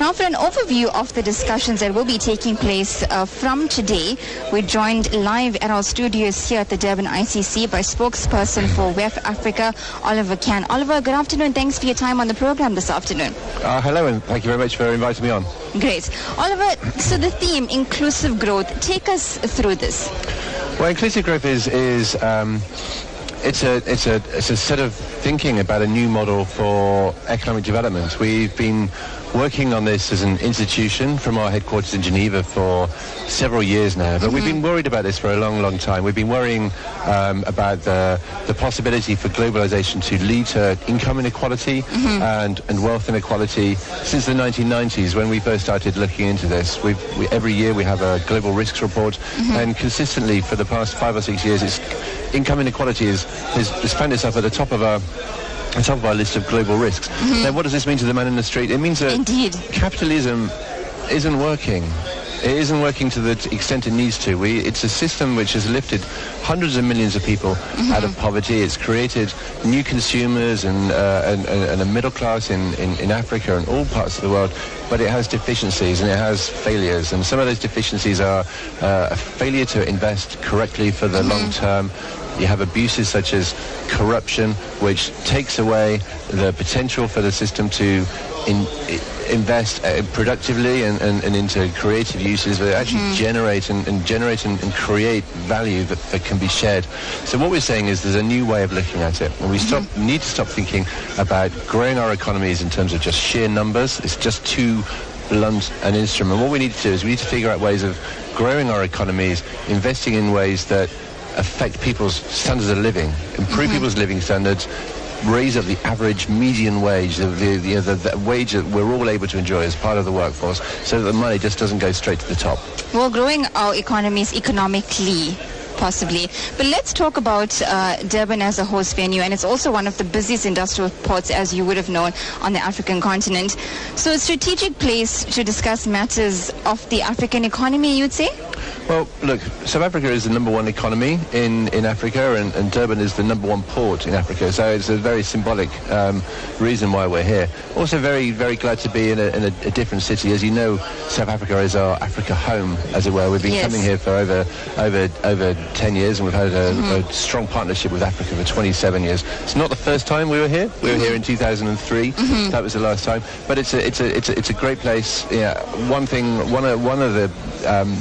Now, for an overview of the discussions that will be taking place uh, from today, we're joined live at our studios here at the Durban ICC by spokesperson for WEF Africa, Oliver Cann. Oliver, good afternoon. Thanks for your time on the program this afternoon. Uh, hello, and thank you very much for inviting me on. Great. Oliver, so the theme, inclusive growth, take us through this. Well, inclusive growth is, is um, it's a it's a it's a set of thinking about a new model for economic development. We've been working on this as an institution from our headquarters in Geneva for several years now, but mm-hmm. we've been worried about this for a long, long time. We've been worrying um, about the the possibility for globalization to lead to income inequality mm-hmm. and and wealth inequality since the 1990s when we first started looking into this. We've, we, every year we have a global risks report, mm-hmm. and consistently for the past five or six years, it's income inequality is, has, has found itself at the top of our on top of our list of global risks. Mm-hmm. Now, what does this mean to the man in the street? It means that Indeed. capitalism isn't working. It isn't working to the extent it needs to. We, it's a system which has lifted hundreds of millions of people mm-hmm. out of poverty. It's created new consumers and, uh, and, and, a middle class in, in, in Africa and all parts of the world, but it has deficiencies and it has failures. And some of those deficiencies are uh, a failure to invest correctly for the mm-hmm. long term, you have abuses such as corruption, which takes away the potential for the system to in, invest uh, productively and, and, and, into creative uses that actually mm-hmm. generate and, and generate and, create value that, that, can be shared. So what we're saying is there's a new way of looking at it. And we mm-hmm. stop, need to stop thinking about growing our economies in terms of just sheer numbers. It's just too blunt an instrument. What we need to do is we need to figure out ways of growing our economies, investing in ways that affect people's standards of living, improve mm-hmm. people's living standards, raise up the average median wage, the, the, the, the, wage that we're all able to enjoy as part of the workforce, so that the money just doesn't go straight to the top. Well, growing our economies economically possibly. But let's talk about uh, Durban as a host venue, and it's also one of the busiest industrial ports, as you would have known, on the African continent. So a strategic place to discuss matters of the African economy, you'd say? Well, look, South Africa is the number one economy in, in Africa, and, and Durban is the number one port in Africa. So it's a very symbolic um, reason why we're here. Also, very, very glad to be in, a, in a, a, different city. As you know, South Africa is our Africa home, as it were. We've been yes. coming here for over, over, over 10 years, and we've had a, mm-hmm. a, strong partnership with Africa for 27 years. It's not the first time we were here. We were mm-hmm. here in 2003. Mm-hmm. That was the last time. But it's a, it's a, it's a, it's a great place. Yeah, one thing, one of, one of the um,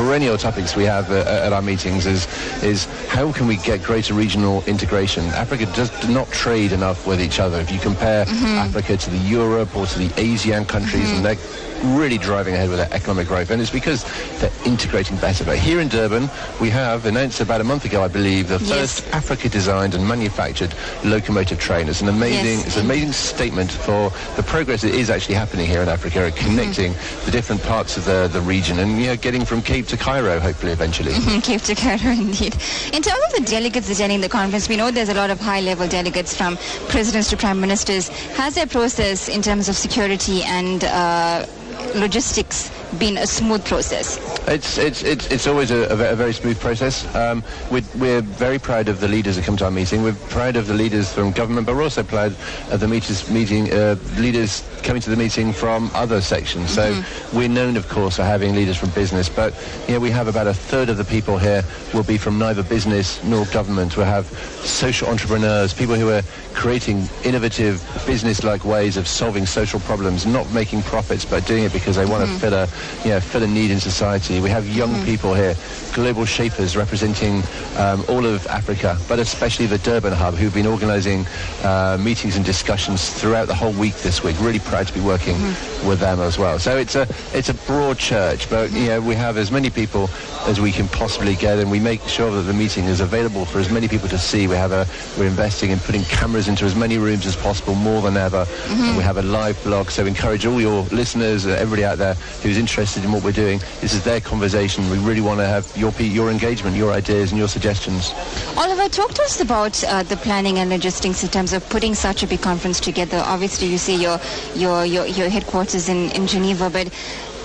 perennial topics we have uh, at our meetings is is how can we get greater regional integration? Africa does not trade enough with each other. If you compare mm-hmm. Africa to the Europe or to the Asian countries, mm-hmm. and they're really driving ahead with their economic growth, and it's because they're integrating better. But here in Durban, we have announced about a month ago, I believe, the first yes. Africa-designed and manufactured locomotive train. It's an amazing, yes. it's an amazing statement for the progress that is actually happening here in Africa, connecting mm-hmm. the different parts of the, the region, and you know, getting from Cape to Cairo, hopefully, eventually. Mm-hmm, Cape to Cairo, indeed. In terms of the delegates attending the conference, we know there's a lot of high-level delegates from presidents to prime ministers. Has their process in terms of security and uh, logistics been a smooth process? It's it's it's, it's always a, a, very smooth process. Um, we're, we're very proud of the leaders that come to our meeting. We're proud of the leaders from government, but we're also proud of the meetings, meeting uh, leaders coming to the meeting from other sections. So mm-hmm. we're known, of course, for having leaders from business, but you know, we have about a third of the people here will be from neither business nor government. We'll have social entrepreneurs, people who are creating innovative business-like ways of solving social problems, not making profits, but doing it because they want to fill a, you know, fill a need in society. We have young mm-hmm. people here, global shapers representing um, all of Africa, but especially the Durban Hub, who've been organizing uh, meetings and discussions throughout the whole week this week. Really proud to be working mm-hmm. with them as well. So it's a it's a broad church, but you know we have as many people as we can possibly get, and we make sure that the meeting is available for as many people to see. We have a we're investing in putting cameras into as many rooms as possible, more than ever. Mm-hmm. we have a live blog, so encourage all your listeners, uh, everybody out there who's interested in what we're doing. This is their conversation. We really want to have your your engagement, your ideas, and your suggestions. Oliver, talk to us about uh, the planning and logistics in terms of putting such a big conference together. Obviously, you say your your your, your headquarters in, in Geneva, but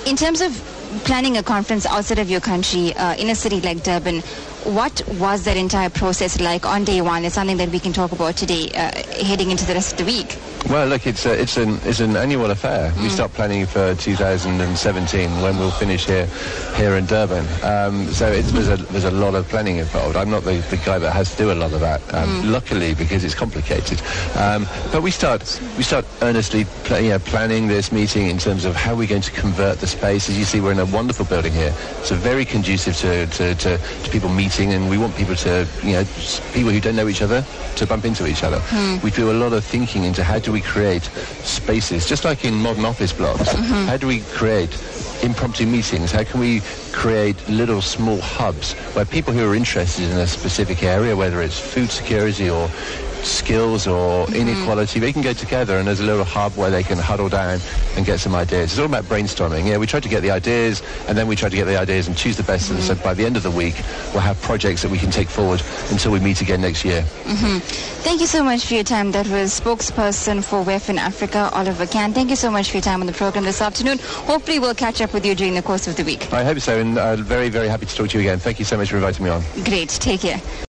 in terms of planning a conference outside of your country uh, in a city like Durban, what was that entire process like on day one? It's something that we can talk about today, uh, heading into the rest of the week. Well, look, it's, a, it's, an, it's an annual affair. Mm. We start planning for 2017 when we'll finish here here in Durban. Um, so there's, a, there's a lot of planning involved. I'm not the, the guy that has to do a lot of that, um, mm. luckily, because it's complicated. Um, but we start we start earnestly pl- you know, planning this meeting in terms of how we're going to convert the space. As you see, we're in a wonderful building here. It's very conducive to, to, to, to people meeting, and we want people to, you know, people who don't know each other to bump into each other. Mm. We do a lot of thinking into how do we create spaces, just like in modern office blocks. Mm-hmm. How do we create impromptu meetings? How can we create little small hubs where people who are interested in a specific area, whether it's food security or skills or mm-hmm. inequality, they can go together and there's a little hub where they can huddle down and get some ideas. It's all about brainstorming. Yeah, we try to get the ideas and then we try to get the ideas and choose the best. Mm-hmm. And so by the end of the week, we'll have projects that we can take forward until we meet again next year. Mm-hmm. Thank you so much for your time. That was spokesperson for WEF in Africa, Oliver Cann. Thank you so much for your time on the program this afternoon. Hopefully we'll catch up with you during the course of the week. I hope so, and I'm uh, very, very happy to talk to you again. Thank you so much for inviting me on. Great. Take care.